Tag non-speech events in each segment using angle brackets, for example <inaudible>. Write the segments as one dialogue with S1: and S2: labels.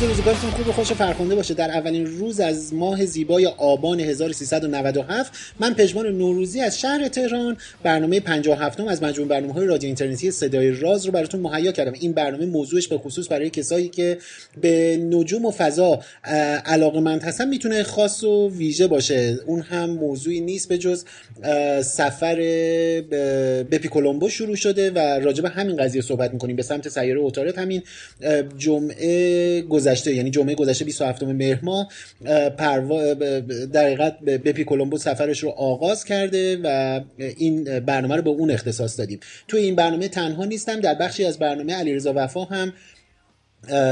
S1: راز روزگارتون خوب و خوش فرخنده باشه. در اولین روز از ماه زیبای آبان 1397 من پژمان نوروزی از شهر تهران. برنامه 57 از مجموع برنامه های رادیو اینترنتی صدای راز رو براتون مهیا کردم. این برنامه موضوعش به خصوص برای کسایی که به نجوم و فضا علاقه مند هستن می‌تونه خاص و ویژه باشه. اون هم موضوعی نیست به جز سفر به پیکولومبو شروع شده و راجع به همین قضیه صحبت می‌کنیم. به سمت سیاره اوتارت همین جمعه گذشته یعنی جمعه گذشته 27 مهر ماه پروا در حقیقت بپی کلمبو سفرش رو آغاز کرده و این برنامه رو به اون اختصاص دادیم. توی این برنامه تنها نیستم در بخشی از برنامه علیرضا وفا هم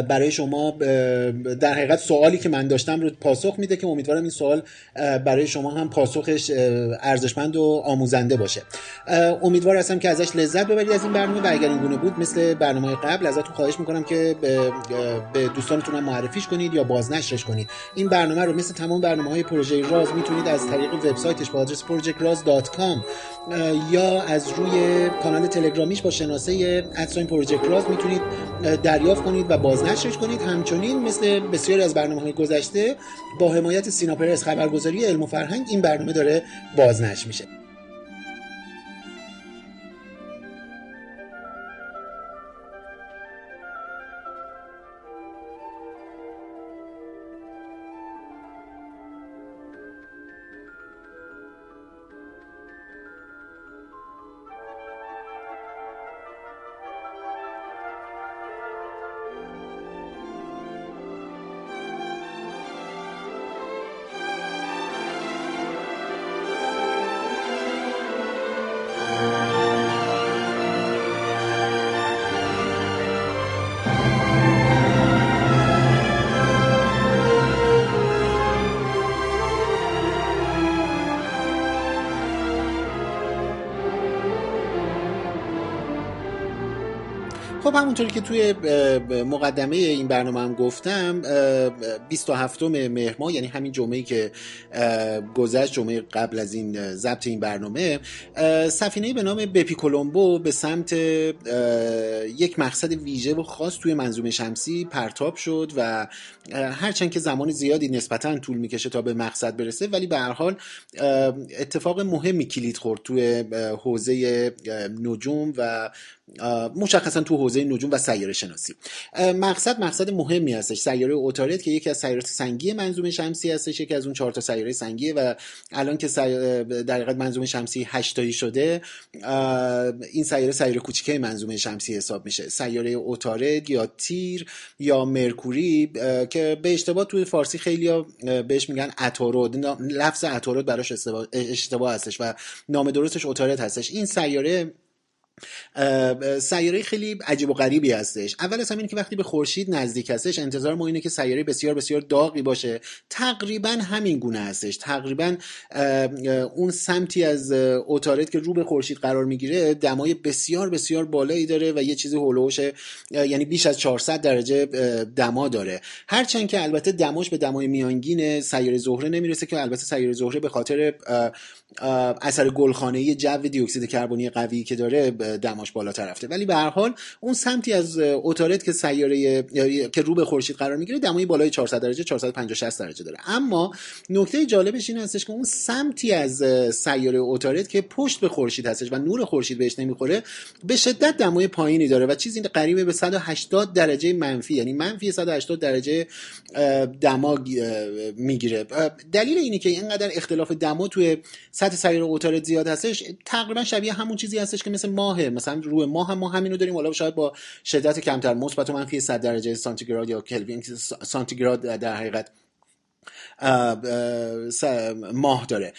S1: برای شما در حقیقت سوالی که من داشتم رو پاسخ میده که امیدوارم این سوال برای شما هم پاسخش ارزشمند و آموزنده باشه. امیدوار هستم که ازش لذت ببرید از این برنامه و اگر این بود مثل برنامه قبل ازتون خواهش می‌کنم که به دوستانتون هم معرفیش کنید یا بازنشرش کنید. این برنامه رو مثل تمام برنامه های پروژه راز می‌تونید از طریق وبسایتش با آدرس projectraz.com یا از روی کانال تلگرامیش با شناسه ادساین پروژه راز می‌تونید دریافت کنید و بازنشرش کنید. همچنین مثل بسیاری از برنامه های گذشته با حمایت سینا پرس خبرگزاری علم و فرهنگ این برنامه داره بازنشر میشه. همونطوری که توی مقدمه این برنامه هم گفتم 27 مهر ماه یعنی همین جمعه که گذشت جمعه قبل از این ضبط این برنامه سفینه به نام بپی کولومبو به سمت یک مقصد ویژه و خاص توی منظومه شمسی پرتاب شد و هرچند که زمان زیادی نسبتا طول می‌کشه تا به مقصد برسه ولی به هر حال اتفاق مهمی کلید خورد توی حوزه نجوم و مشخصا تو حوزه نجوم و سیاره شناسی. مقصد مقصد مهمی هستش. سیاره اوتارت که یکی از سیارات سنگی منظومه شمسی هستش یکی از اون چهار تا سیاره سنگیه و الان که در حقیقت منظومه شمسی 8 تایی شده این سیاره سیاره کوچیکه منظومه شمسی حساب میشه. سیاره اوتارد یا تیر یا مرکوری که به اشتباه توی فارسی خیلی بهش میگن اتارود. لفظ اتارود براش اشتباه هستش و نام درستش اوتارد هستش. این سیاره سیاره خیلی عجیب و غریبی هستش. اول از همین که وقتی به خورشید نزدیک هستش انتظار ما اینه که سیاره بسیار بسیار داغی باشه. تقریبا همین گونه هستش. تقریبا اون سمتی از اوتارت که رو به خورشید قرار می‌گیره دمای بسیار بسیار بالایی داره و یه چیزی هولوش یعنی بیش از 400 درجه دما داره. هرچند که البته دماش به دمای میانگین سیاره زهره نمی‌رسه که البته سیاره زهره به خاطر اثر گلخانه جو دیوکسید کربنی قوی که داره دماش بالاتر رفته. ولی به هر حال اون سمتی از اوتارت که سیاره که رو به خورشید قرار می‌گیره دمای بالای 400 درجه 450 60 درجه داره. اما نکته جالبش این هستش که اون سمتی از سیاره اوتارت که پشت به خورشید هستش و نور خورشید بهش نمی‌خوره به شدت دمای پایینی داره و چیزی قریب به 180 درجه منفی یعنی منفی 180 درجه دما می‌گیره. دلیل اینی که اینقدر اختلاف دما توی سطح سیاره اوتارت زیاد هستش تقریبا شبیه همون چیزی هستش که مثل ماهه. مثلا روی ماه هم ما همینو داریم حالا شاید با شدت کمتر. مثبت و منفی 100 درجه سانتیگراد یا کلوین سانتیگراد در حقیقت ماه داره.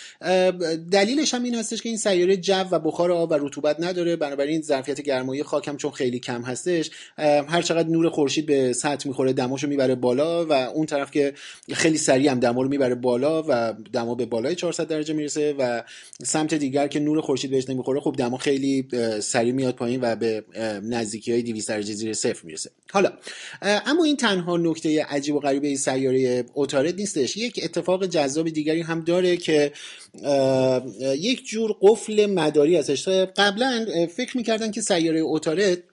S1: دلیلش هم این هستش که این سیاره جو و بخار آب و رطوبت نداره. بنابراین ظرفیت گرمایی خاک هم چون خیلی کم هستش هر چقدر نور خورشید به سطح می‌خوره دماشو می‌بره بالا و اون طرف که خیلی سریع هم دما رو می‌بره بالا و دما به بالای 400 درجه می‌رسه و سمت دیگر که نور خورشید بهش نمی‌خوره خب دما خیلی سریع میاد پایین و به نزدیکی های 200 درجه زیر صفر می‌رسه. حالا اما این تنها نکته عجیب و غریب این سیاره اوتارد نیستش. یک اتفاق جذاب دیگری هم داره که یک جور قفل مداری ازش. قبلا فکر می‌کردن که سیاره اوتارد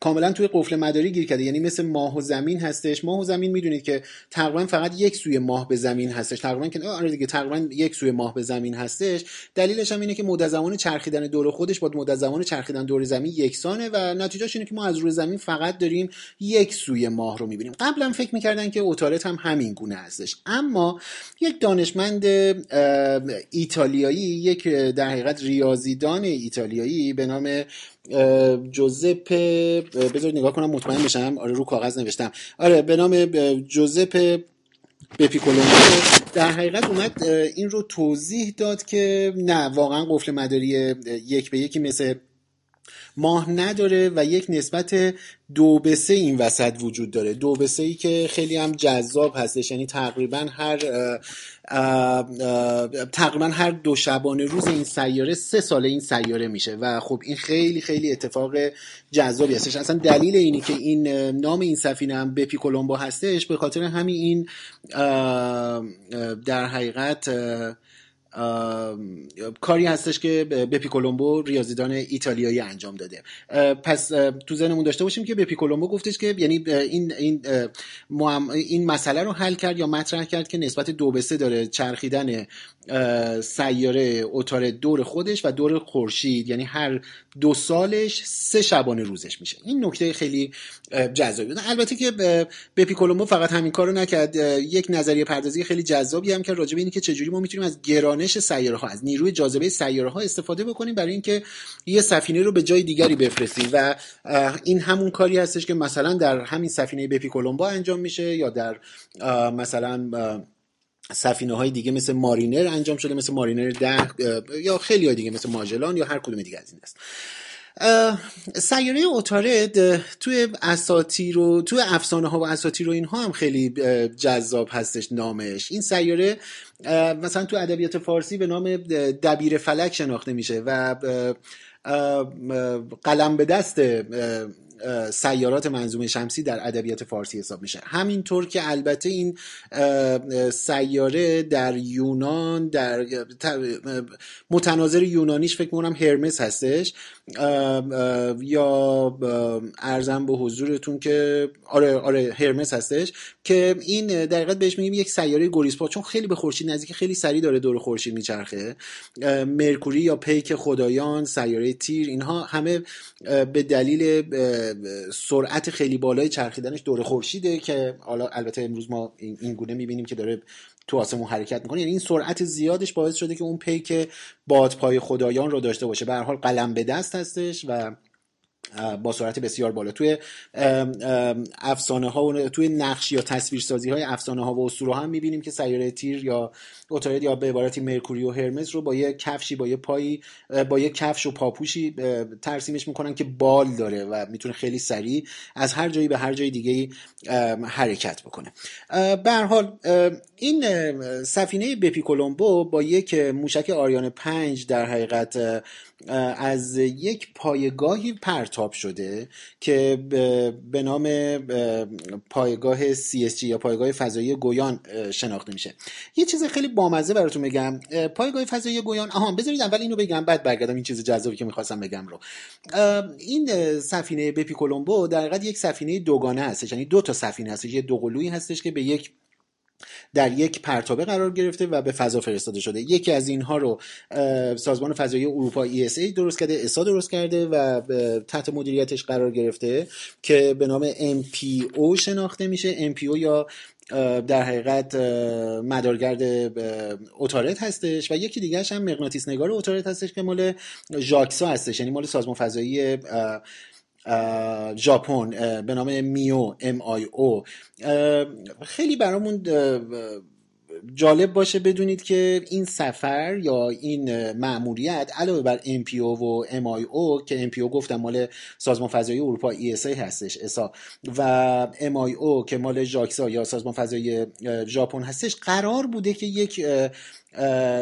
S1: کاملا توی قفل مداری گیر کرده. یعنی مثل ماه و زمین هستش. ماه و زمین می‌دونید که تقریبا فقط یک سوی ماه به زمین هستش. تقریبا که آره دیگه تقریبا یک سوی ماه به زمین هستش. دلیلش هم اینه که مدت زمان چرخیدن دور خودش با مدت زمان چرخیدن دور زمین یکسانه و نتیجهش اینه که ما از روی زمین فقط داریم یک سوی ماه رو می‌بینیم. قبلا فکر می‌کردن که اوتارت هم همین گونه هستش. اما یک دانشمند ایتالیایی یک در حقیقت ریاضیدان ایتالیایی به نام جوزپ بذارید نگاه کنم مطمئن بشم. آره رو کاغذ نوشتم. آره به نام جوزپ بپیکولومو در حقیقت اومد این رو توضیح داد که نه واقعا قفل مداری یک به یکی مثل ماه نداره و یک نسبت دو به سه این وسط وجود داره. دو به سه ای که خیلی هم جذاب هستش. یعنی تقریبا هر تقریبا هر دو شبانه روز این سیاره سه ساله این سیاره میشه و خب این خیلی خیلی اتفاق جذابی هستش. اصلا دلیل اینی که این نام این سفینه هم بپی کولومبو هستش به خاطر همین این در حقیقت کاری هستش که بپی کولومبو ریاضیدان ایتالیایی انجام داده. پس تو ذهنمون داشته باشیم که بپی کولومبو گفتش که یعنی این این این مسئله رو حل کرد یا مطرح کرد که نسبت دو به سه داره چرخیدن سیاره اتار دور خودش و دور خورشید. یعنی هر دو سالش سه شبانه روزش میشه. این نکته خیلی جذابی. البته که کولومبو فقط همین کارو نکرد. یک نظریه پردازی خیلی جذابی هم که راجع به اینی که چجوری ما می‌تونیم از گرانش سیاره ها از نیروی جاذبه سیاره ها استفاده بکنیم برای اینکه یه سفینه رو به جای دیگری بفرستیم. و این همون کاری هستش که مثلا در همین سفینه بپی کولومبو انجام میشه یا در مثلا سفینه های دیگه مثل مارینر انجام شده مثل مارینر ده یا خیلی دیگه مثل ماجلان یا هر کدوم دیگه از این است سیاره اوتارد توی اساطیر و توی افسانه ها و اساطیر و اینها هم خیلی جذاب هستش نامش. این سیاره مثلا تو ادبیات فارسی به نام دبیر فلک شناخته میشه و قلم به دست سیارات منظومه شمسی در ادبیات فارسی حساب میشه. همینطور که البته این سیاره در یونان در متناظر یونانیش فکر می‌کنم هرمس هستش. یا ارزم به حضورتون که آره آره هرمس هستش که این در بهش میگیم یک سیاره گوریسپا چون خیلی به خورشید نزدیک خیلی سریع داره دور خورشید میچرخه. مرکوری یا پیک خدایان سیاره تیر اینها همه به دلیل سرعت خیلی بالای چرخیدنش دور خورشیده که حالا البته امروز ما این گونه می‌بینیم که داره تو آسمون حرکت می‌کنه. یعنی این سرعت زیادش باعث شده که اون پیک بادپای خدایان رو داشته باشه. به هر حال قلم به دست هستش و با سرعت بسیار بالا. توی افسانه ها و توی نقش یا تصویرسازی های افسانه ها و اسطوره هم می‌بینیم که سیاره تیر یا اوتارد یا به عبارتی مرکوری و هرمس رو با یه کفشی با یه پایی با یه کفش و پاپوشی ترسیمش می‌کنن که بال داره و می‌تونه خیلی سریع از هر جایی به هر جای دیگه حرکت بکنه. به حال این سفینه بپی کولومبو با یک موشک آریان پنج در حقیقت از یک پایگاهی پرتاب شده که به نام پایگاه CSG یا پایگاه فضایی گویان شناخته میشه. یه چیز خیلی بامزه براتون بگم. پایگاه فضایی گویان آها بذارید اول اینو بگم بعد برگردم این چیز جذابی که می‌خواستم بگم رو. این سفینه بپی کولومبو در حقیقت یک سفینه دوگانه هستش یعنی دو تا سفینه هستش یه دوقلویی هستش که به یک در یک پرتابه قرار گرفته و به فضا فرستاده شده. یکی از اینها رو سازمان فضایی اروپا ESA درست کرده اسا درست کرده و تحت مدیریتش قرار گرفته که به نام MPO شناخته میشه. MPO یا در حقیقت مدارگرد اوتارت هستش و یکی دیگرش هم مغناطیس نگار اوتارت هستش که مال ژاکسا هستش یعنی مال سازمان فضایی ژاپن به نام میو ام آی او. خیلی برامون جالب باشه بدونید که این سفر یا این مأموریت علاوه بر MPO و MIO که MPO گفتم مال سازمان فضایی اروپا ESA هستش ESA و MIO که مال ژاکسا یا سازمان فضایی ژاپن هستش قرار بوده که یک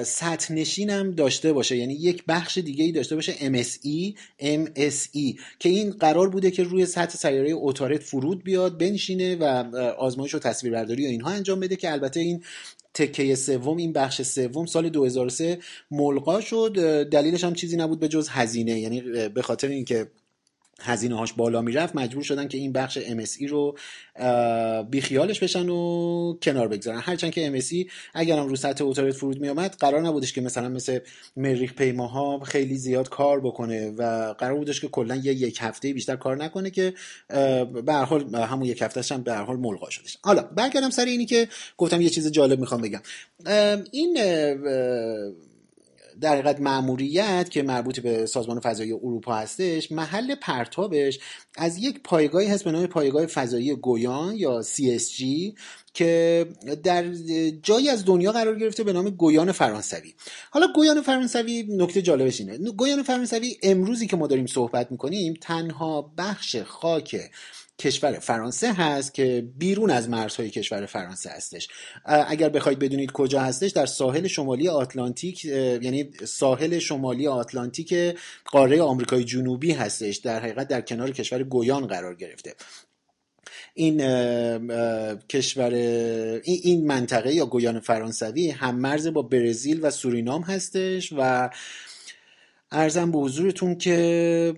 S1: سطح نشین داشته باشه. یعنی یک بخش دیگه ای داشته باشه. MSE MSE که این قرار بوده که روی سطح سیاره اوتارت فرود بیاد بنشینه و آزمایش و تصویربرداری و اینها انجام بده که البته این تکه سوم این بخش سوم سال 2003 ملقا شد. دلیلش هم چیزی نبود به جز هزینه. یعنی به خاطر اینکه هزینه هاش بالا می‌رفت مجبور شدن که این بخش MSE رو بیخیالش بشن و کنار بگذارن. هرچند که MSE اگر هم رو سطح اوتارت فرود میامد قرار نبودش که مثلا مثل مریخ پیماها خیلی زیاد کار بکنه و قرار بودش که کلا یه یک هفته بیشتر کار نکنه که به هر حال همون یک هفته هم به هر حال ملغا شدش. حالا برگردم سر اینی که گفتم یه چیز جالب می‌خوام بگم. این در حقیقت معموریت که مربوط به سازمان فضایی اروپا هستش محل پرتابش از یک پایگاهی هست به نام پایگاه فضایی گویان یا CSG که در جایی از دنیا قرار گرفته به نام گویان فرانسوی. حالا گویان فرانسوی نکته جالبش اینه. گویان فرانسوی امروزی که ما داریم صحبت می‌کنیم تنها بخش خاک کشور فرانسه هست که بیرون از مرزهای کشور فرانسه هستش. اگر بخواید بدونید کجا هستش در ساحل شمالی آتلانتیک یعنی ساحل شمالی آتلانتیک قاره آمریکای جنوبی هستش. در حقیقت در کنار کشور گویان قرار گرفته. این کشور این منطقه یا گویان فرانسوی هم مرز با برزیل و سورینام هستش و ارزم به حضورتون که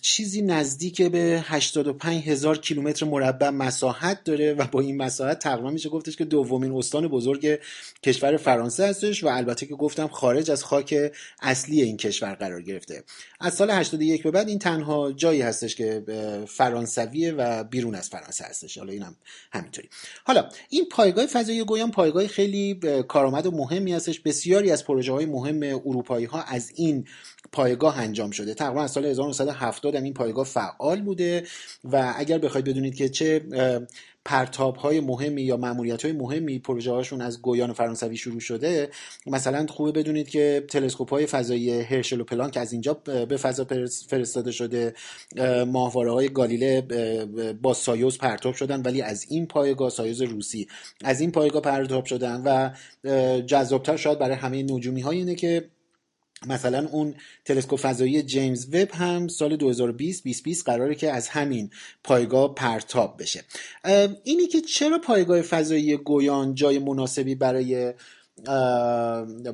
S1: چیزی نزدیک به 85 هزار کیلومتر مربع مساحت داره و با این مساحت تقریبا میشه گفتش که دومین استان بزرگ کشور فرانسه هستش و البته که گفتم خارج از خاک اصلی این کشور قرار گرفته. از سال 81 به بعد این تنها جایی هستش که فرانسویه و بیرون از فرانسه هستش. حالا اینم همینطوری. حالا این پایگاه فضایی گویان پایگاه خیلی کارآمد و مهمی هستش. بسیاری از پروژه های مهم اروپایی ها از این پایگاه انجام شده. تقریبا از سال 1970 هم این پایگاه فعال بوده و اگر بخواید بدونید که چه پرتاب های مهمی یا معمولیت های مهمی پروژه هاشون از گویان فرانسوی شروع شده مثلا خوبه بدونید که تلسکوپ های فضایی هرشل و پلانک از اینجا به فضا فرستاده شده. ماهواره های گالیله با سایوز پرتاب شدن ولی از این پایگاه سایوز روسی از این پایگاه پرتاب شدن و جذابتر شاید برای همه نجومی های اینه که مثلا اون تلسکوپ فضایی جیمز وب هم سال 2020 2020 قراره که از همین پایگاه پرتاب بشه. اینی که چرا پایگاه فضایی گویان جای مناسبی برای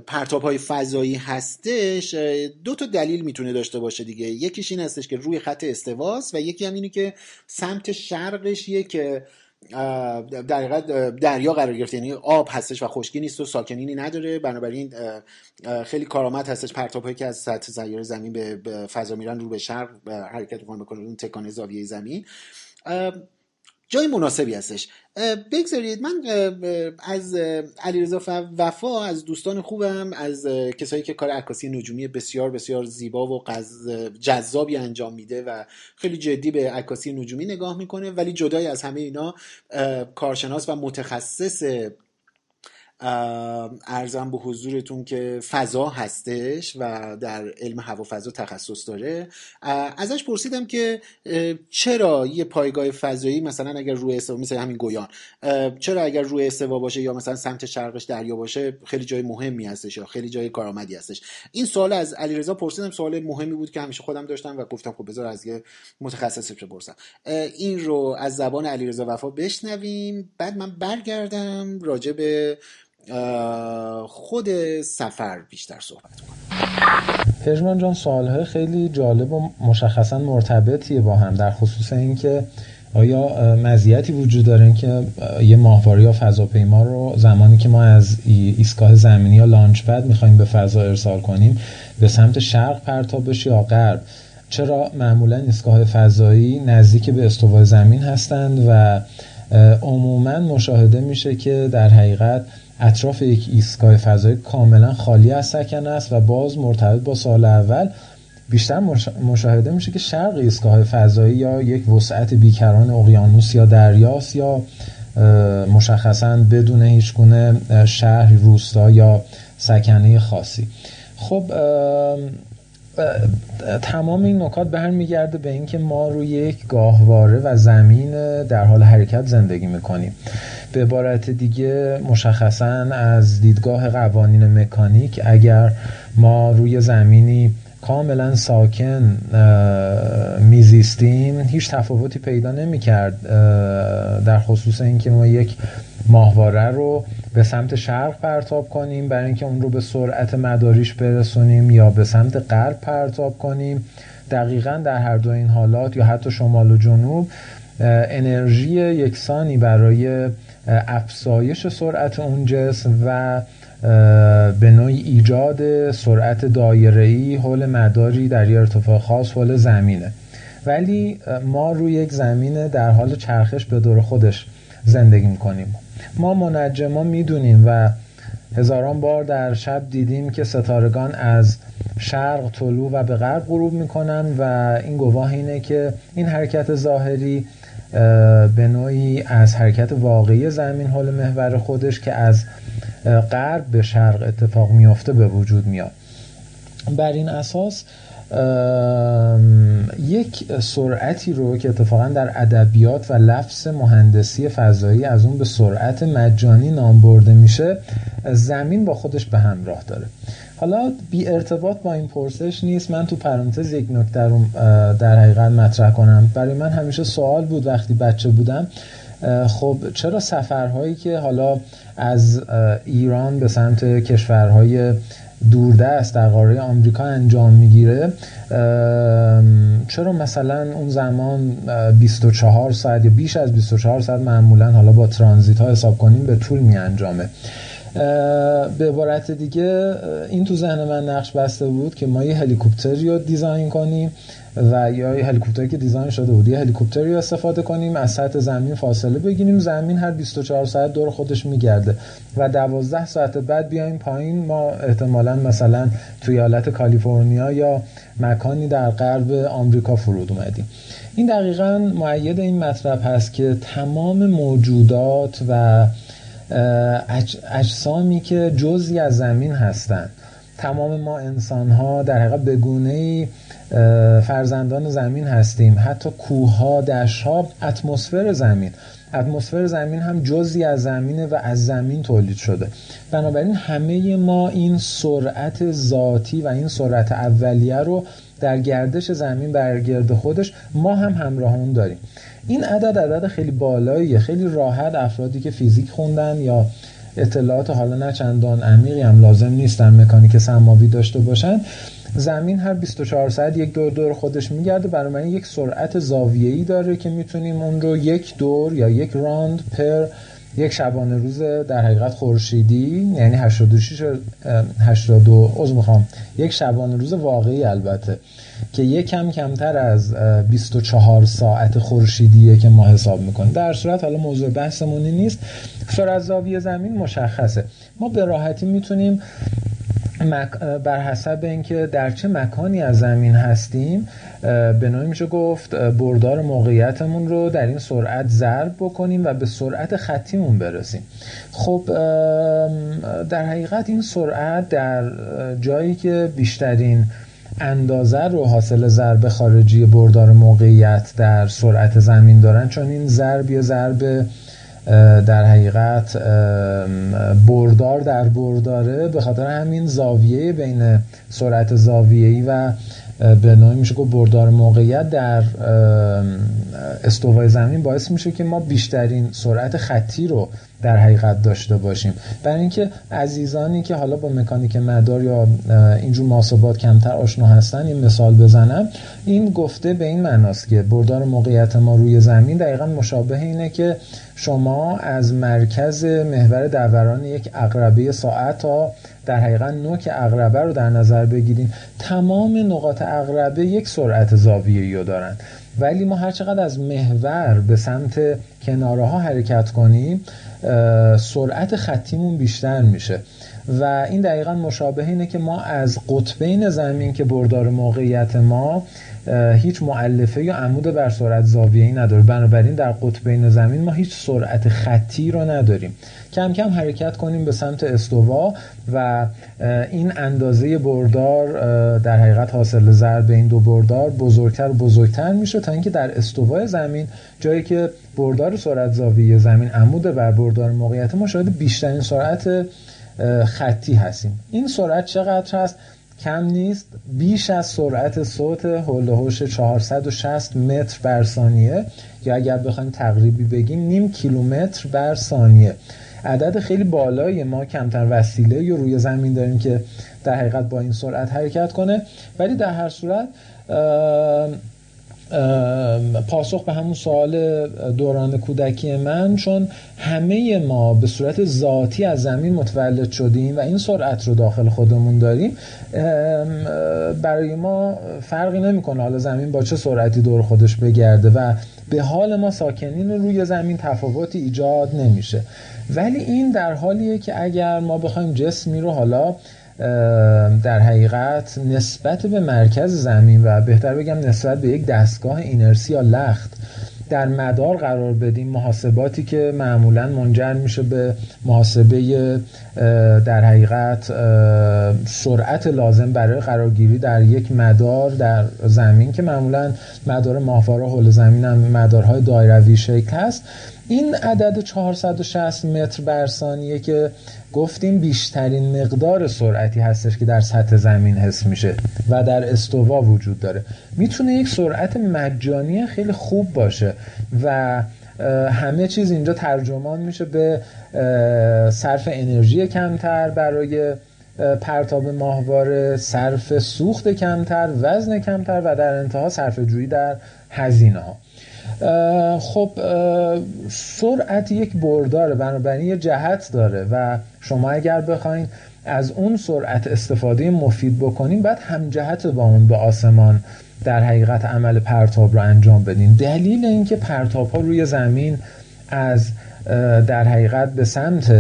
S1: پرتاب های فضایی هستش؟ دو تا دلیل می‌تونه داشته باشه دیگه. یکیش این هستش که روی خط استواست و یکی هم اینه که سمت شرقش یک در دریا قرار گرفته یعنی آب هستش و خشکی نیست و ساکنینی نداره. بنابراین خیلی کارآمد هستش. پرتاب که از سطح سیاره زمین به فضا میرن رو به شرق حرکت می‌کنه اون تکان زاویه زمین. جای مناسبی هستش. بگذارید من از علیرضا وفا از دوستان خوبم از کسایی که کار عکاسی نجومی بسیار بسیار زیبا و جذابی انجام میده و خیلی جدی به عکاسی نجومی نگاه می‌کنه. ولی جدای از همه اینا کارشناس و متخصص ارزم به حضورتون که فضا هستش و در علم هوا فضا تخصص داره. ازش پرسیدم که چرا یه پایگاه فضایی مثلا اگر روی استوا مثل همین گویان چرا اگر روی استوا باشه یا مثلا سمت شرقش دریا باشه خیلی جای مهمی هستش یا خیلی جای کارآمدی هستش؟ این سوال از علیرضا پرسیدم سوال مهمی بود که همیشه خودم داشتم و گفتم خب بذار از یه متخصص بپرسم. این رو از زبان علیرضا وفا بشنویم. بعد من برگردم راجع به خود سفر بیشتر صحبت کنم.
S2: پژمان جان سوالهای خیلی جالب و مشخصا مرتبطیه با هم در خصوص اینکه آیا مزیتی وجود داره که یه ماهواره یا فضاپیما رو زمانی که ما از ایستگاه زمینی یا لانچ پد می‌خوایم به فضا ارسال کنیم به سمت شرق پرتاب بشه یا غرب؟ چرا معمولا ایستگاه فضایی نزدیک به استوای زمین هستند و عموما مشاهده میشه که در حقیقت اطراف یک ایستگاه فضایی کاملا خالی از سکنه است و باز مرتبط با سال اول. بیشتر مشاهده میشه که شرق ایستگاه فضایی یا یک وسعت بیکران اقیانوس یا دریاست یا مشخصا بدون هیچ گونه شهر روستا یا سکنه خاصی. خب تمام این نکات برمیگرده به اینکه ما روی یک گاهواره و زمین در حال حرکت زندگی می‌کنیم. به عبارت دیگه مشخصا از دیدگاه قوانین مکانیک اگر ما روی زمینی کاملا ساکن میزیستیم هیچ تفاوتی پیدا نمی کرد در خصوص اینکه ما یک ماهواره رو به سمت شرق پرتاب کنیم برای اینکه اون رو به سرعت مداریش برسونیم یا به سمت غرب پرتاب کنیم. دقیقا در هر دو این حالات یا حتی شمال و جنوب انرژی یکسانی برای افزایش سرعت اون جسم و به نوعی ایجاد سرعت دایره‌ای حول مداری در یه ارتفاع خاص حول زمینه. ولی ما روی یک زمین در حال چرخش به دور خودش زندگی می‌کنیم. ما منجما می‌دونیم و هزاران بار در شب دیدیم که ستارگان از شرق طلوع و به غرب غروب می‌کنن و این گواه اینه که این حرکت ظاهری به نوعی از حرکت واقعی زمین حول محور خودش که از غرب به شرق اتفاق میافته به وجود میاد. بر این اساس یک سرعتی رو که اتفاقا در ادبیات و لفظ مهندسی فضایی از اون به سرعت مجانی نام برده میشه زمین با خودش به همراه داره. حالا بی ارتباط با این پرسش نیست. من تو پرانتز یک نکته رو در حقیقت مطرح کنم. برای من همیشه سوال بود وقتی بچه بودم. خب چرا سفرهایی که حالا از ایران به سمت کشورهای دوردست در قاره آمریکا انجام می‌گیره چرا مثلا اون زمان 24 ساعت یا بیش از 24 ساعت معمولا حالا با ترانزیت ها حساب کنیم به طول می انجامه به عبارت دیگه این تو ذهن من نقش بسته بود که ما یه هلیکوپتری رو دیزاین کنیم. و یا هلیکوپتری که دیزاین شده بود. یه هلیکوپتری استفاده کنیم از سطح زمین فاصله بگیریم. زمین هر 24 ساعت دور خودش میگرده. و 12 ساعت بعد بیایم پایین. ما احتمالا مثلا توی ایالت کالیفرنیا یا مکانی در غرب آمریکا فرود اومدیم. این دقیقا معید این مطلب هست که تمام موجودات و اجسامی که جزی از زمین هستند تمام ما انسان ها در حقیقت بگونه فرزندان زمین هستیم. حتی کوه ها دشت ها اتمسفر زمین. اتمسفر زمین هم جزی از زمینه و از زمین تولید شده. بنابراین همه ما این سرعت ذاتی و این سرعت اولیه رو در گردش زمین برگرد خودش ما هم همراه اون داریم. این عدد عدد خیلی بالاییه. خیلی راحت افرادی که فیزیک خوندن یا اطلاعات حالا نه چندان عمیقی هم لازم نیستن مکانیک سماوی داشته باشن. زمین هر 24 ساعت یک دور دور خودش میگرده. برای یک سرعت زاویه‌ای داره که می‌تونیم اون رو یک دور یا یک راند پر یک شبانه روز در حقیقت خورشیدی یعنی 86 82 عذر می‌خوام یک شبانه روز واقعی البته. که یک کم کمتر از 24 ساعت خورشیدیه که ما حساب می‌کنیم. در صورت حالا موضوع بحثمونی نیست. سرعت زاویه زمین مشخصه. ما به راحتی می‌تونیم بر حسب اینکه در چه مکانی از زمین هستیم به نوعی میشه گفت بردار موقعیتمون رو در این سرعت ضرب بکنیم و به سرعت خطیمون برسیم. خب در حقیقت این سرعت در جایی که بیشترین اندازه رو حاصل ضرب خارجی بردار موقعیت در سرعت زمین دارن چون این ضرب یا ضرب در حقیقت بردار در برداره به خاطر همین زاویه بین سرعت زاویه‌ای و به نوعی میشه که بردار موقعیت در استوای زمین باعث میشه که ما بیشترین سرعت خطی رو در حقیقت داشته باشیم. برای اینکه عزیزانی که حالا با مکانیک مدار یا اینجور محاسبات کمتر آشنا هستن این مثال بزنم. این گفته به این معناست که بردار موقعیت ما روی زمین دقیقا مشابه اینه که شما از مرکز محور دوران یک اقربه ساعت تا در حقیقت نوک اقربه رو در نظر بگیریم. تمام نقاط اقربه یک سرعت زاویه‌ای رو دارن. ولی ما هر چقدر از محور به سمت کناره ها حرکت کنیم سرعت خطیمون بیشتر میشه. و این دقیقا مشابه اینه که ما از قطبین زمین که بردار موقعیت ما هیچ معلفه یا عمود بر سرعت زاویه‌ای نداره. بنابراین در قطبین زمین ما هیچ سرعت خطی رو نداریم. کم کم حرکت کنیم به سمت استوا و این اندازه بردار در حقیقت حاصل ضرب این دو بردار بزرگتر و بزرگتر میشه تا اینکه در استوای زمین جایی که بردار سرعت زاویه زمین عمود بر بردار موقعیت ما شاید بیشترین سرعت خطی هستیم. این سرعت چقدر هست؟ کم نیست بیش از سرعت صوت هول 460 متر بر ثانیه. یا اگر بخوایم تقریبی بگیم نیم کیلومتر بر ثانیه. عدد خیلی بالایی ما کمتر وسیله یا روی زمین داریم که در حقیقت با این سرعت حرکت کنه. ولی در هر صورت پاسخ به همون سوال دوران کودکی من چون همه ما به صورت ذاتی از زمین متولد شدیم و این سرعت رو داخل خودمون داریم. برای ما فرقی نمی‌کنه حالا زمین با چه سرعتی دور خودش بگرده و به حال ما ساکنین روی زمین تفاوتی ایجاد نمیشه. ولی این در حالیه که اگر ما بخوایم جسمی رو حالا در حقیقت نسبت به مرکز زمین و بهتر بگم نسبت به یک دستگاه اینرسی یا لخت در مدار قرار بدیم محاسباتی که معمولا منجر میشه به محاسبه در حقیقت سرعت لازم برای قرارگیری در یک مدار در زمین که معمولا مدار ماهواره حول زمین هم مدارهای دایروی شکل هست. این عدد 460 متر بر ثانیه که گفتیم بیشترین مقدار سرعتی هستش که در سطح زمین حس میشه و در استوا وجود داره. می‌تونه یک سرعت مجانی خیلی خوب باشه و همه چیز اینجا ترجمان میشه به صرف انرژی کمتر برای پرتاب ماهواره صرف سوخت کمتر وزن کمتر و در انتها صرف جویی در هزینه ها خب سرعت یک برداره بنابراین یه جهت داره و شما اگر بخواین از اون سرعت استفاده مفید بکنیم بعد هم جهت با اون به آسمان در حقیقت عمل پرتاب رو انجام بدین. دلیل اینکه پرتاب ها روی زمین از در حقیقت به سمت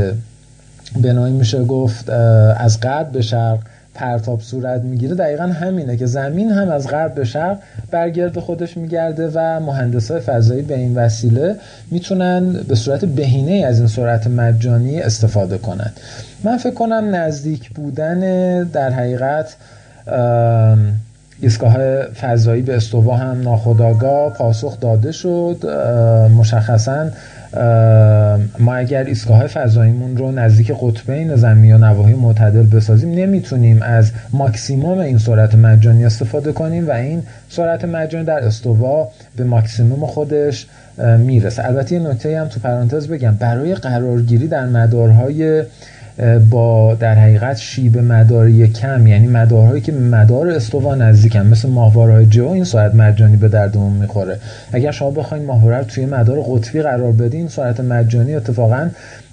S2: بنایی میشه گفت از غرب به شرق پرتاب صورت می‌گیره دقیقا همینه که زمین هم از غرب به شرق برگرد خودش میگرده و مهندسای فضایی به این وسیله می‌تونن به صورت بهینه از این سرعت مجانی استفاده کنند من فکر کنم نزدیک بودن در حقیقت ایستگاه فضایی به استوا هم ناخداگاه پاسخ داده شد. مشخصا ما اگر ایستگاه فضاییمون رو نزدیک قطبین زمین یا نواحی معتدل بسازیم نمی‌تونیم از ماکسیموم این سرعت مجانی استفاده کنیم و این سرعت مجانی در استوا به ماکسیموم خودش می‌رسه. البته یه نکته هم تو پرانتز بگم. برای قرارگیری در مدارهای با در حقیقت شیب مداری کم یعنی مدارهایی که مدار استوا نزدیکن مثل ماهوارهای جو این سرعت مجانی به دردمون می‌خوره. اگر شما بخواید ماهواره رو توی مدار قطبی قرار بدین سرعت مجانی اتفاقا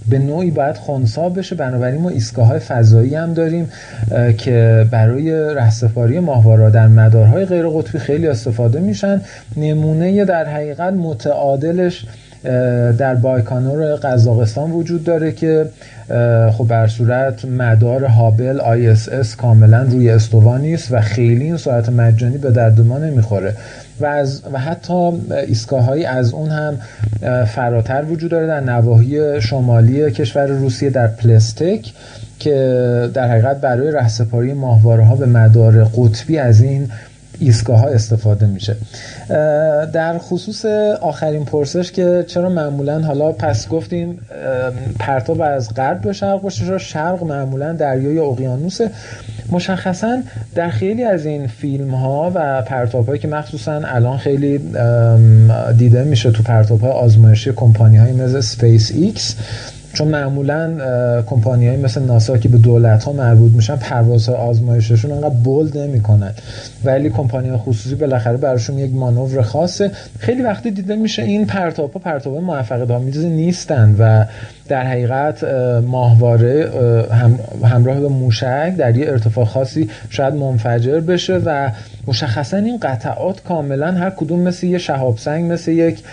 S2: به نوعی باید خونسا بشه. بنابراین ما ایستگاه های فضایی هم داریم که برای رهسپاری ماهواره در مدارهای غیر قطبی خیلی استفاده میشن. نمونه در حقیقت متعادلش در بایکانور قزاقستان وجود داره که خب بر صورت مدار هابل ISS کاملا روی استوا نیست و خیلی این سرعت مجانی به درد ما نمی‌خوره. و, از و حتی ایستگاههایی از اون هم فراتر وجود داره در نواحی شمالی کشور روسیه در پلستک که در حقیقت برای رهسپاری ماهواره ها به مدار قطبی از این ایستگاه ها استفاده میشه. در خصوص آخرین پرسش که چرا معمولا حالا پس گفتیم پرتاب از غرب به شرق باشه چرا شرق معمولا دریای اقیانوسه؟ مشخصا در خیلی از این فیلم ها و پرتاب هایی که مخصوصا الان خیلی دیده میشه تو پرتاب های آزمایشی کمپانی های مثل سپیس ایکس چون معمولا کمپانی های مثل ناسا که به دولت ها مربوط میشن پرواز آزمایششون انقدر bold نمی‌کنن. ولی کمپانی خصوصی بالاخره براشون یک مانور خاصه. خیلی وقتی دیده میشه این پرتاب ها پرتاب موفقیت آمیزی نیستن و در حقیقت ماهواره هم همراه به موشک در یه ارتفاع خاصی شاید منفجر بشه و مشخصا این قطعات کاملا هر کدوم مثل یه شهاب سنگ مثل یک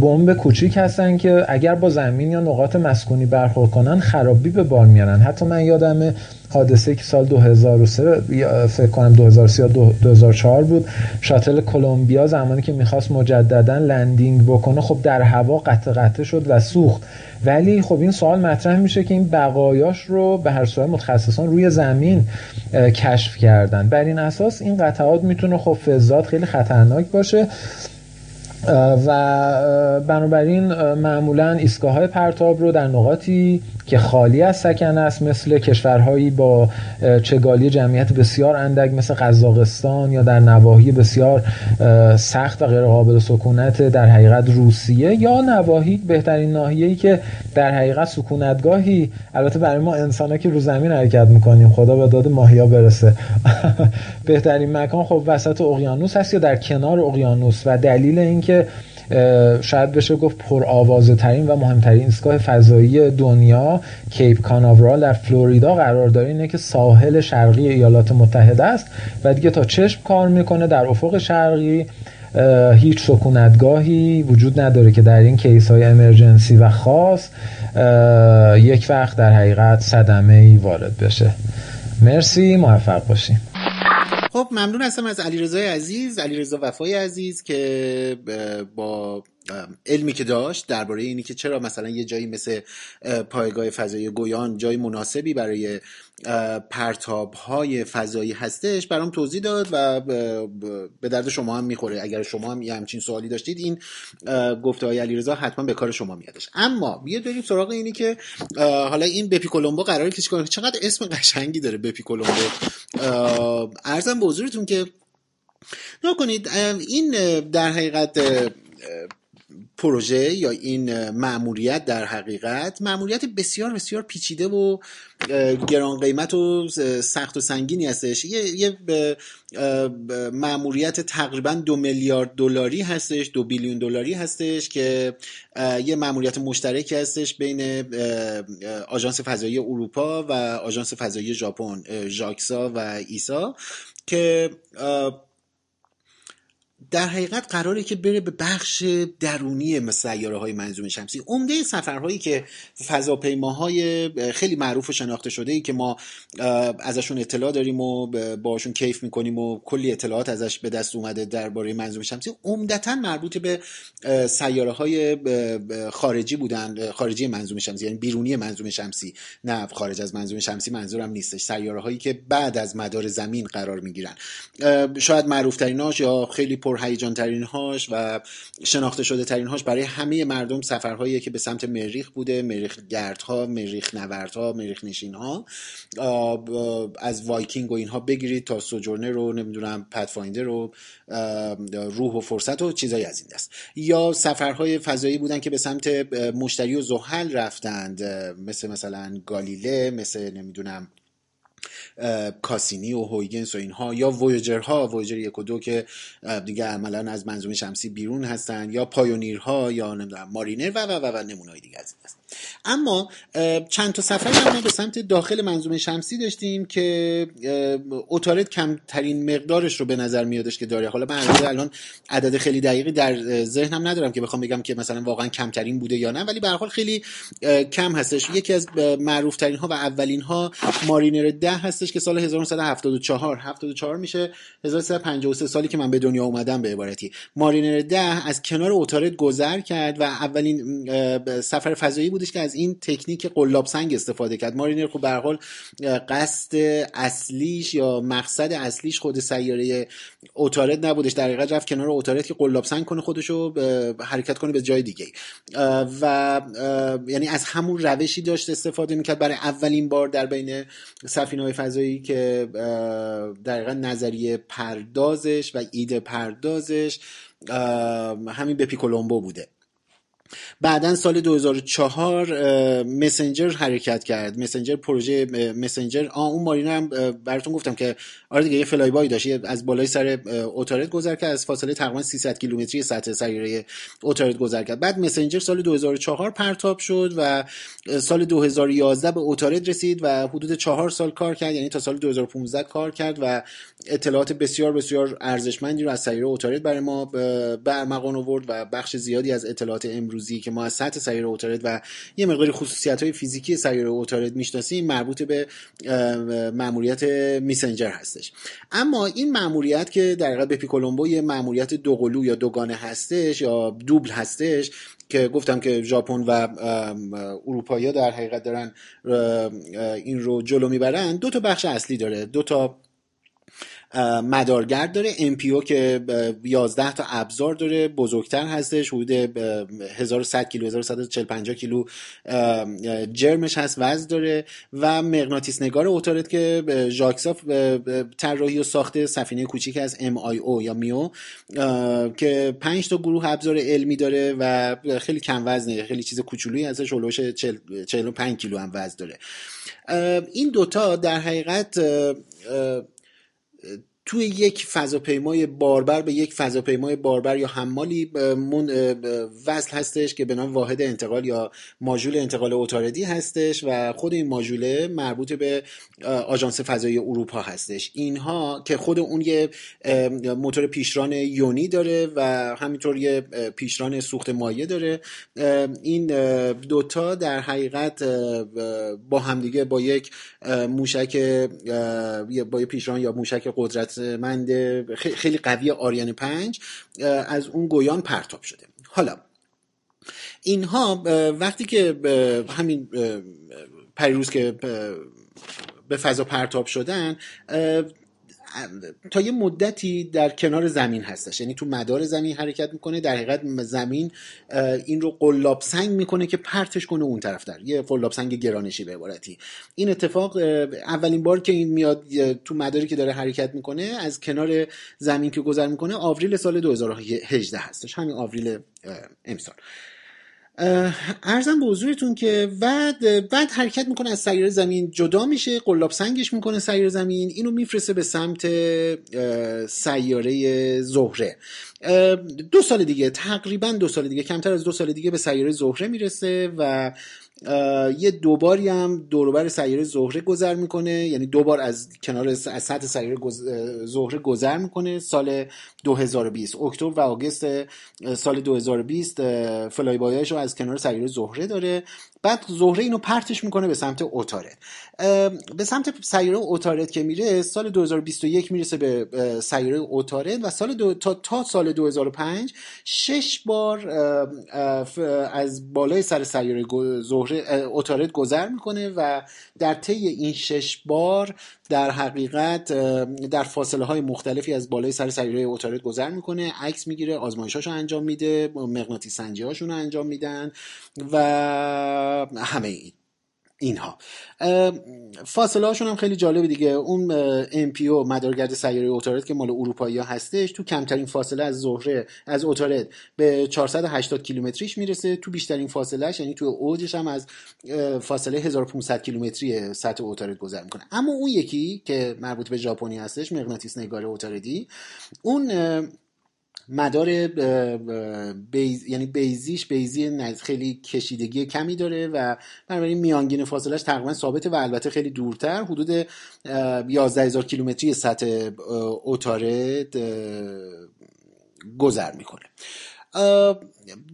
S2: بمب کوچیک هستن که اگر با زمین یا نقاط مسکون سکونی برخورد کنن خرابی به بار میارن. حتی من یادم حادثه که سال 2003 فکر کنم 2003 2004 بود شاتل کلمبیا زمانی که می‌خواست مجددا لندینگ بکنه خب در هوا قطع قطع شد و سوخت. ولی خب این سوال مطرح میشه که این بقایاش رو به هر صورت متخصصان روی زمین کشف کردن. بر این اساس این قطعات می‌تونه خب فضات خیلی خطرناک باشه. و بنابراین معمولا ایستگاه های پرتاب رو در نقاطی که خالی از سکن است مثل کشورهایی با چگالی جمعیت بسیار اندک مثل قزاقستان یا در نواحی بسیار سخت و غیر قابل سکونت در حقیقت روسیه یا نواحی بهترین ناحیه‌ای که در حقیقت سکونتگاهی. البته برای ما انسانا که رو زمین حرکت می‌کنیم خدا به داد ماهیا برسه. <laughs> بهترین مکان خب وسط اقیانوس هست یا در کنار اقیانوس و دلیل اینکه شاید بشه گفت پر آوازه ترین و مهمترین ایستگاه فضایی دنیا کیپ کاناورال در فلوریدا قرار داره اینه که ساحل شرقی ایالات متحده است و دیگه تا چشم کار می‌کنه در افق شرقی هیچ سکونتگاهی وجود نداره که در این کیس های امرجنسی و خاص یک وقت در حقیقت صدمه ای وارد بشه. مرسی موفق باشیم
S1: خب ممنون هستم از علیرضا عزیز علیرضا وفای عزیز که با علمی که داشت درباره اینی که چرا مثلا یه جایی مثل پایگاه فضایی گویان جای مناسبی برای پرتاب های فضایی هستش برام توضیح داد و به درد شما هم می‌خوره. اگر شما هم یه همچین سوالی داشتید این گفته های علیرضا حتما به کار شما میادش. اما بیا بریم سراغ اینی که حالا این بپی کلمبو قراره که چیکار چقدر اسم قشنگی داره بپی کلمبو ارزم به حضورتون که نکنید این در حقیقت پروژه یا این معموریت در حقیقت معموریت بسیار بسیار پیچیده و گران قیمت و سخت و سنگینی هستش. یه, یه معموریت تقریبا دو میلیارد دلاری هستش دو بیلیون دلاری هستش که یه معموریت مشترکی هستش بین آژانس فضایی اروپا و آژانس فضایی ژاپن ژاکسا و ایسا که در حقیقت قراره که بره به بخش درونی سیاره های منظوم شمسی. عمده سفرهایی که فضاپیماهای خیلی معروف و شناخته شده ای که ما ازشون اطلاع داریم و باشون کیف می‌کنیم و کلی اطلاعات ازش به دست اومده درباره منظوم شمسی عمدتا مربوط به سیاره های خارجی بودن خارجی منظوم شمسی یعنی بیرونی منظوم شمسی. نه خارج از منظومه شمسی منظورم نیستش. سیاره هایی که بعد از مدار زمین قرار می‌گیرن. شاید معروف یا خیلی پر هیجان ترین هاش و شناخته شده ترین هاش برای همه مردم سفرهایی که به سمت مریخ بوده مریخ گردها مریخ نوردها مریخ نشین ها از وایکینگ و اینها بگیرید تا Sojourner رو نمی‌دونم Pathfinder رو روح و فرصت و چیزایی از این دست. یا سفرهای فضایی بودن که به سمت مشتری و زحل رفتند مثل مثلا گالیله مثل نمی‌دونم کاسینی و هویگنس و اینها یا وویجرها وویجر یک و دو که دیگه عملا از منظومه شمسی بیرون هستن یا پایونیرها یا نمی‌دونم مارینر و و و, و نمونای دیگه از این اما چند تا سفر ما به سمت داخل منظومه شمسی داشتیم که اتارت کمترین مقدارش رو به نظر میادش که داره. حالا من الان عدد خیلی دقیقی در ذهنم ندارم که بخوام بگم که مثلا واقعا کمترین بوده یا نه ولی به خیلی کم هستش. یکی از معروف ترین ها و اولین ها مارینر ده هستش که سال 1974 74 میشه 1353 سالی که من به دنیا اومدم به عبارتی. مارینر ده از کنار اتارت گذر کرد و اولین سفر فضایی بود بودش که از این تکنیک قلاب سنگ استفاده کرد. مارینر خب به حال قصد اصلیش یا مقصد اصلیش خود سیاره اوتارت نبودش. در حقیقت رفت کنار اوتارت که قلاب سنگ کنه خودشو حرکت کنه به جای دیگه و یعنی از همون روشی داشت استفاده می‌کرد. برای اولین بار در بین سفینه های فضایی که در حقیقت نظریه پردازش و ایده پردازش همین به پیکولومبو بوده. بعدا سال 2004 مسنجر حرکت کرد. مسنجر پروژه مسنجر آ اون مارینر هم براتون گفتم که آره دیگه یه فلای بای داشت از بالای سر اوتارت گذر کرد. از فاصله تقریبا 300 کیلومتری سطح سیاره اوتارت گذر کرد. بعد مسنجر سال 2004 پرتاب شد و سال 2011 به اوتارت رسید و حدود چهار سال کار کرد. یعنی تا سال 2015 کار کرد و اطلاعات بسیار بسیار ارزشمندی رو از سیاره اوتارت برای ما به ارمغان آورد و بخش زیادی از اطلاعات امروز نوروزی که ما از سطح سیاره اوتارد و یه مقداری خصوصیت های فیزیکی سیاره اوتارد می‌شناسیم مربوط به ماموریت میسنجر هستش. اما این ماموریت که در حقیقت به پیکولومبو یه ماموریت دوقلو یا دوگانه هستش یا دوبل هستش که گفتم که ژاپن و اروپایی در حقیقت دارن این رو جلو می‌برن دو تا بخش اصلی داره. دو تا مدارگرد داره. MPO که 11 تا ابزار داره. بزرگتر هستش. حدود 1100 کیلو 1145 کیلو جرمش هست. وزن داره. و مغناطیس نگار اوتارت که ژاکساف طراحی و ساخته سفینه کوچیک از MIO یا میو که 5 تا گروه ابزار علمی داره و خیلی کم وزنه. خیلی چیز کوچولویی هستش. هولوش 45 کیلو هم وزن داره. این دوتا در حقیقت توی یک فضاپیمای باربر به یک فضاپیمای باربر یا حمالی وصل هستش که به نام واحد انتقال یا ماژول انتقال اتاردی هستش و خود این ماژوله مربوط به آژانس فضایی اروپا هستش. اینها که خود اون یه موتور پیشران یونی داره و همینطور یه پیشران سوخت مایع داره این دوتا در حقیقت با همدیگه با یک موشک با یک پیشران یا موشک قدرت قدرتمند خیلی قوی آریان پنج از اون گویان پرتاب شده. حالا اینها وقتی که همین پریروز که به فضا پرتاب شدن تا یه مدتی در کنار زمین هستش. یعنی تو مدار زمین حرکت می‌کنه در حقیقت زمین این رو قلاب سنگ می‌کنه که پرتش کنه اون طرف در یه قلاب سنگ گرانشی به عبارتی. این اتفاق اولین بار که این میاد تو مداری که داره حرکت می‌کنه از کنار زمین که گذر می‌کنه آوریل سال 2018 هستش. همین آوریل امسال. ارزم به حضورتون که بعد بعد حرکت می‌کنه از سیاره زمین جدا میشه قلاب سنگش می‌کنه سیاره زمین اینو میفرسته به سمت سیاره زهره. دو سال دیگه تقریبا دو سال دیگه کمتر از دو سال دیگه به سیاره زهره می‌رسه و یه دوباری هم دوروبر سیاره زهره گذر می‌کنه. یعنی دوبار از کنار از سطح سیاره زهره گذر می‌کنه. سال 2020 اکتبر و آگوست سال 2020 فلای بایش رو از کنار سیاره زهره داره. بعد زهره اینو پرتش می‌کنه به سمت اوتارد به سمت سیاره اوتارد که میره سال 2021 می‌رسه به سیاره اوتارد و سال دو تا, تا سال 2005 شش بار از بالای سر سیاره زهره اوتارد گذر می‌کنه و در طی این شش بار در حقیقت در فاصله های مختلفی از بالای سر سیاره اوتارد گذر می‌کنه عکس می‌گیره آزمایشاشو انجام میده مغناطیس سنجی هاشون رو انجام میدن و همه این اینها. فاصله هاشون هم خیلی جالبه دیگه. اون MPO مدارگرد سیاره اوتارد که مال اروپایی ها هستش تو کمترین فاصله از زهره از اوتارد به 480 کیلومتریش می‌رسه. تو بیشترین فاصلهش یعنی تو اوجش هم از فاصله 1500 کیلومتری سطح اوتارد گذر می‌کنه. اما اون یکی که مربوط به ژاپنی هستش مغناطیس نگار اوتاردی اون مدار بیز یعنی بیزیش بیزی خیلی کشیدگی کمی داره و بنابراین میانگین فاصلش تقریبا ثابته و البته خیلی دورتر. حدود 11 هزار کیلومتری سطح اوتارد گذر می‌کنه.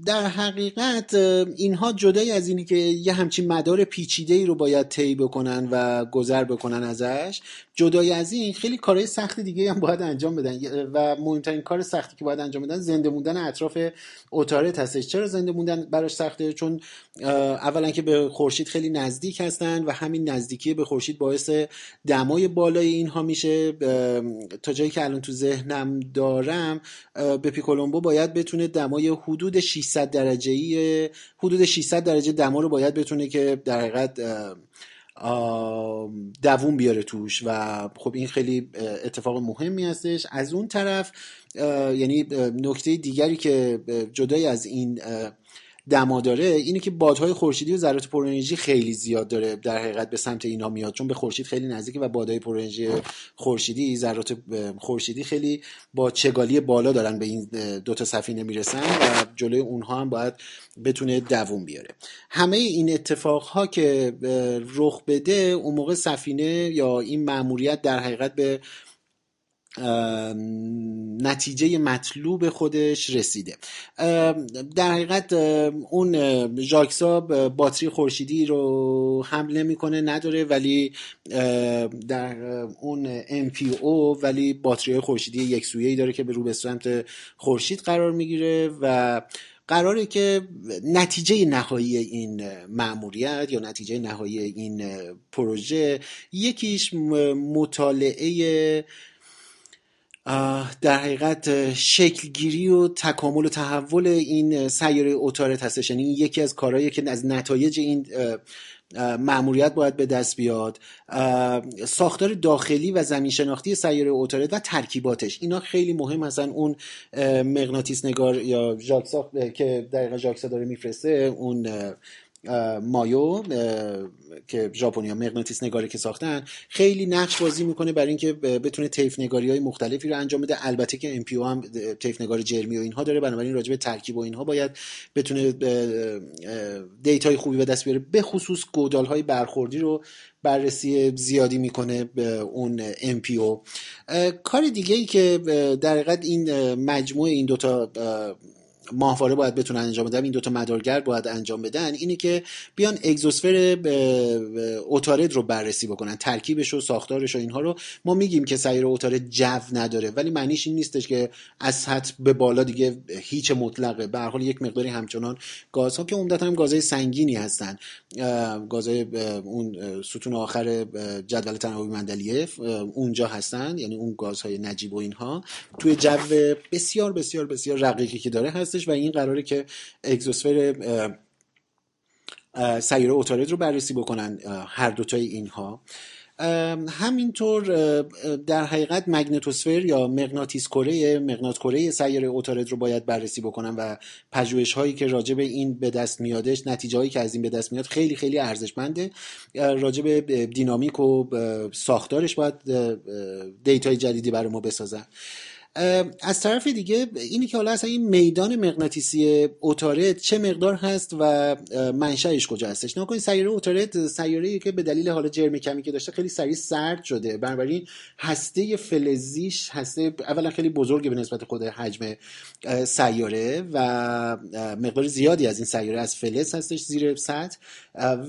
S1: در حقیقت اینها جدای از اینی که یه همچین مدار پیچیده ای رو باید طی بکنن و گذر بکنن ازش. جدای از این خیلی کارهای سخت دیگه هم باید انجام بدن. و مهمترین کار سختی که باید انجام بدن زنده موندن اطراف اتارت هستش. چرا زنده موندن براش سخته؟ چون اولا که به خورشید خیلی نزدیک هستن و همین نزدیکی به خورشید باعث دمای بالای اینها میشه. تا جایی که الان تو ذهنم دارم به پیکولومبو باید بتونه دمای حدود 600 درجه ای حدود 600 درجه دما رو باید بتونه که در حقیقت دووم بیاره توش و خب این خیلی اتفاق مهمی هستش. از اون طرف یعنی نکته دیگری که جدای از این دما داره اینه که بادهای خورشیدی و ذرات پر انرژی خیلی زیاد داره در حقیقت به سمت اینا میاد. چون به خورشید خیلی نزدیکه و بادهای پر انرژی خورشیدی ذرات خورشیدی خیلی با چگالی بالا دارن به این دو تا سفینه می‌رسن و جلوی اونها هم باید بتونه دووم بیاره. همه این اتفاقها که رخ بده اون موقع سفینه یا این ماموریت در حقیقت به نتیجه مطلوب خودش رسیده. در حقیقت اون ژاکسا باتری خورشیدی رو حمله می‌کنه نداره ولی در اون MPO ولی باتری خورشیدی یک سویه‌ای داره که به رو به سمت خورشید قرار می‌گیره و قراره که نتیجه نهایی این معمولیت یا نتیجه نهایی این پروژه یکیش مطالعه در حقیقت شکلگیری و تکامل و تحول این سیاره اوتارت هستش. یعنی یکی از کارهایی که از نتایج این معمولیت باید به دست بیاد. ساختار داخلی و زمین شناختی سیاره اوتارت و ترکیباتش. اینا خیلی مهم هستن. اون مغناطیس نگار یا ژاکسا که دقیقا ژاکسا داره میفرسته اون مایو که ژاپنیا مغناطیس نگاری که ساختن خیلی نقش بازی می‌کنه برای اینکه بتونه تیف نگاری های مختلفی رو انجام بده. البته که ام هم تیف نگار جرمی و اینها داره بنابراین راجع به ترکیب و اینها باید بتونه دیتای خوبی به دست بیاره. به خصوص گودال های برخوردی رو بررسی زیادی می‌کنه به اون MPO کار دیگه ای که در این مجموعه این دوتا ماهواره باید بتونن انجام بدن این دوتا مدارگر باید انجام بدن اینه که بیان اگزوسفر اوتارد رو بررسی بکنن ترکیبش و ساختارش و اینها رو. ما میگیم که سیر اوتارد جو نداره ولی معنیش این نیستش که از سطح به بالا دیگه هیچ مطلقه. به هر حال یک مقداری همچنان گازها که عمدتا هم گازهای سنگینی هستن. گازهای اون ستون آخر جدول تناوبی مندلیف اونجا هستن یعنی اون گازهای نجیب و اینها. توی جو بسیار بسیار بسیار رقیقی که داره هست و این قراره که اگزوسفر سیاره اوتارد رو بررسی بکنن هر دوتای اینها. همینطور در حقیقت مگنتوسفر یا مغناطیس کره مغناط کره سیاره اوتارد رو باید بررسی بکنن و پژوهش هایی که راجع به این به دست میادش نتیجه هایی که از این به دست میاد خیلی خیلی ارزشمنده. راجع به دینامیک و ساختارش باید دیتای جدیدی برای ما بسازن. از طرف دیگه اینی که حالا اصلا این میدان مغناطیسی اوتارد چه مقدار هست و منشأش کجا هستش؟ نکنید سیاره اوتارد سیاره که به دلیل حالا جرم کمی که داشته خیلی سریع سرد شده. بنابراین هسته فلزیش هسته اولا خیلی بزرگه به نسبت خود حجم سیاره و مقدار زیادی از این سیاره از فلز هستش زیر سطح.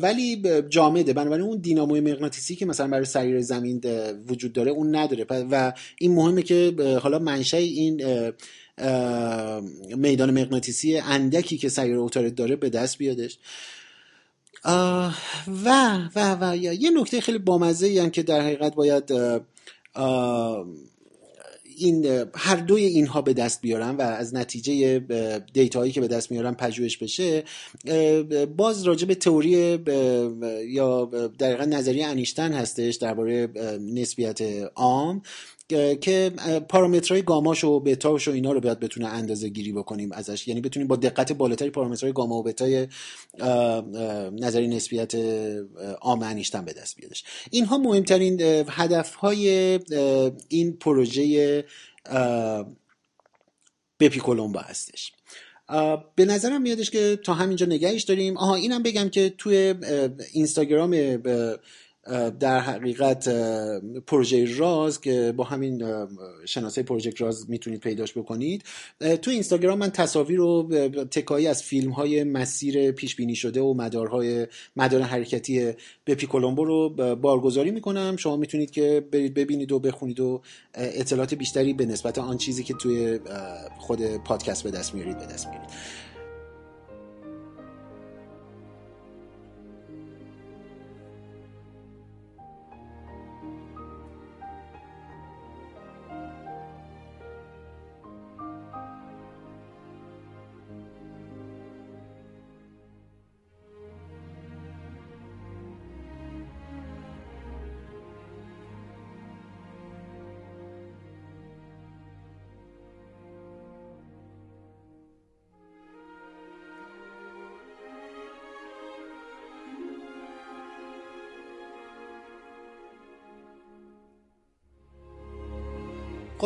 S1: ولی جامده. بنابراین اون دیناموی مغناطیسی که مثلا برای سیاره زمین وجود داره اون نداره. و این مهمه که حالا منشأ این میدان مغناطیسی اندکی که سیاره اوتارد داره به دست بیادش. و و و یه نکته خیلی بامزه هم که در حقیقت باید این هر دوی اینها به دست بیارن و از نتیجه دیتایی که به دست میارن پژوهش بشه باز راجع به تئوری یا دقیقا نظریه انیشتن هستش درباره نسبیت عام. که پارامترهای گاماش و بتاش و اینا رو باید بتونه اندازه گیری بکنیم ازش. یعنی بتونیم با دقت بالاتری پارامترهای گاما و بتای نظری نسبیت عام به دست بیادش اینها مهمترین هدف های این پروژه بپی کولومبا هستش. به نظرم میادش که تا همینجا نگهش داریم. آها اینم بگم که توی اینستاگرام در حقیقت پروژه راز که با همین شناسه پروژه راز می‌تونید پیداش بکنید. تو اینستاگرام من تصاویر و تکایی از فیلم های مسیر پیش بینی شده و مدارهای مدار حرکتی به پیکولومبو رو بارگذاری می‌کنم. شما می‌تونید که برید ببینید و بخونید و اطلاعات بیشتری به نسبت آن چیزی که توی خود پادکست به دست میارید به دست میارید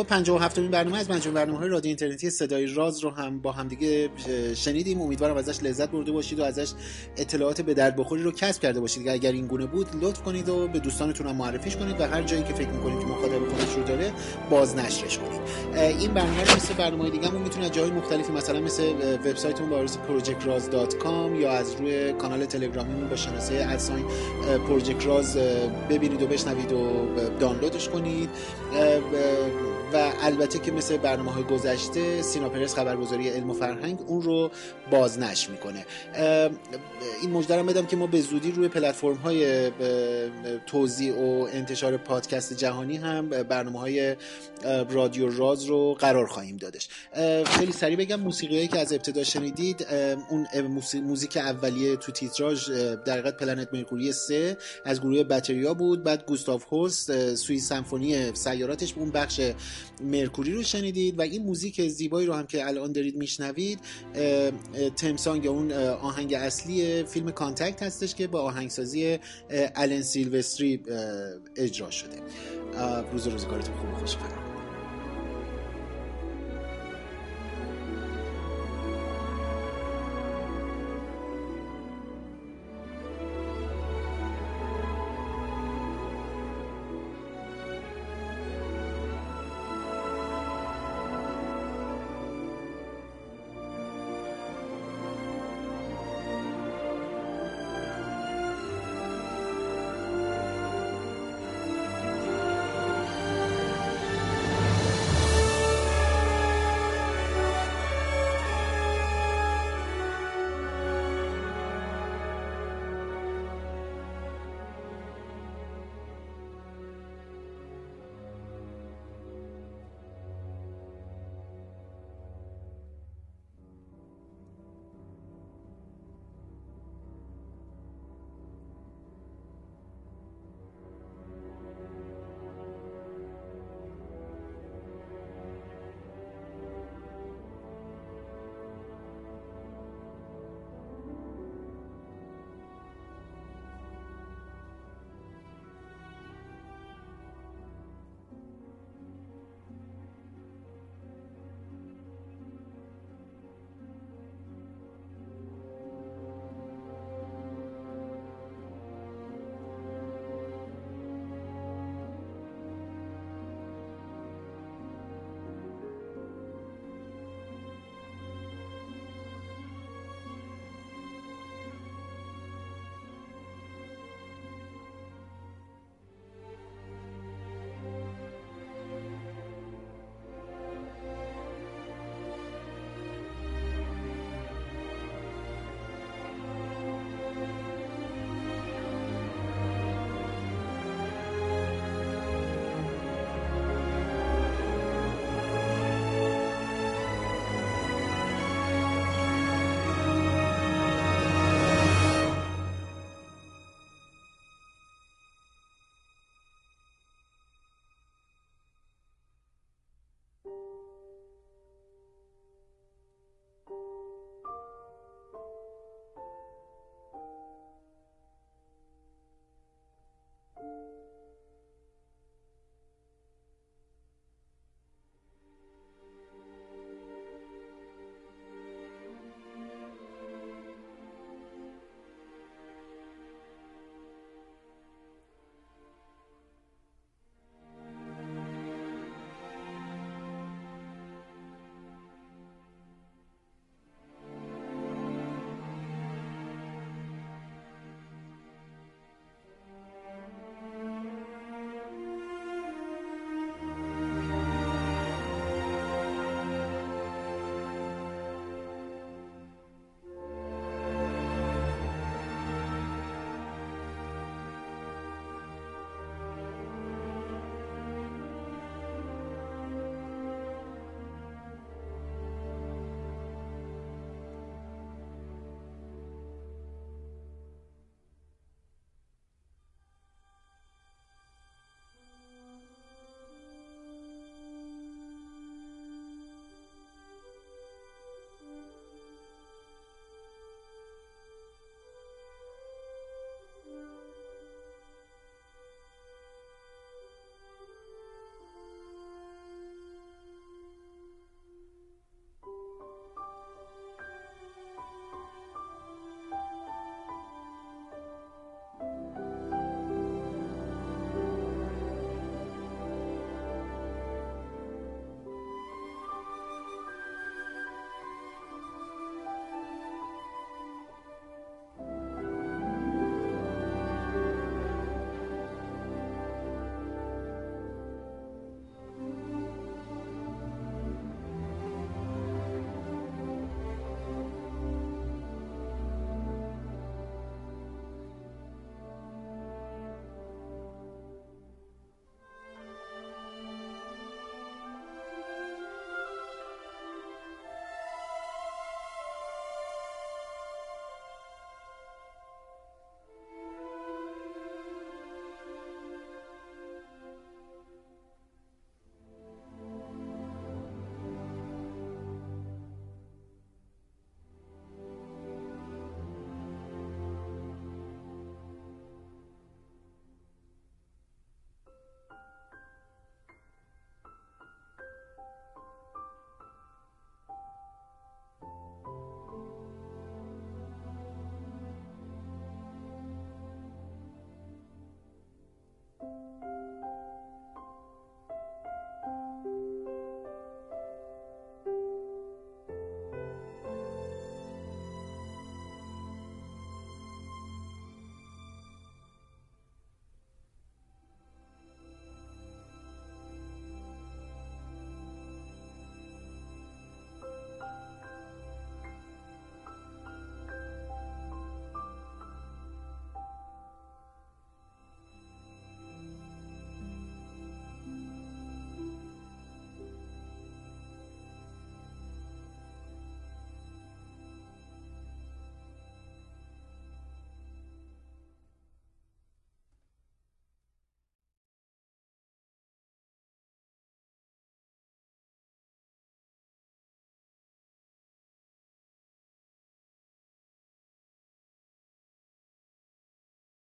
S1: خب 57 امین برنامه از مجموع برنامه های رادیو اینترنتی صدای راز رو هم با همدیگه شنیدیم. امیدوارم ازش لذت برده باشید و ازش اطلاعات به درد بخوری رو کسب کرده باشید. اگر این گونه بود لطف کنید و به دوستانتون هم معرفیش کنید و هر جایی که فکر می‌کنید که مخاطب خودش رو داره بازنشرش کنید. این برنامه رو مثل برنامه دیگه هم از جای مختلفی مثلا مثل وبسایتمون با آدرس projectraz.com یا از روی کانال تلگرامیمون با شناسه ادساین راز ببینید و بشنوید و دانلودش کنید. و البته که مثل برنامه های گذشته سینا پرس خبرگزاری علم و فرهنگ اون رو بازنشر می‌کنه. این مجدرم بدم که ما به زودی روی پلتفرم های توضیح و انتشار پادکست جهانی هم برنامه های رادیو راز رو قرار خواهیم دادش. خیلی سریع بگم موسیقی که از ابتدا شنیدید اون موزیک اولیه تو تیتراژ در حقیقت Planet Mercury 3 از گروه باتریا بود. بعد گوستاو هولست سوئیت سمفونی سیاراتش اون بخش Mercury رو شنیدید و این موزیک زیبایی رو هم که الان دارید میشنوید theme song یا اون آهنگ اصلی فیلم Contact هستش که با آهنگسازی آلن سیلوستری اجرا شده. روز روزگارتون خوب خوش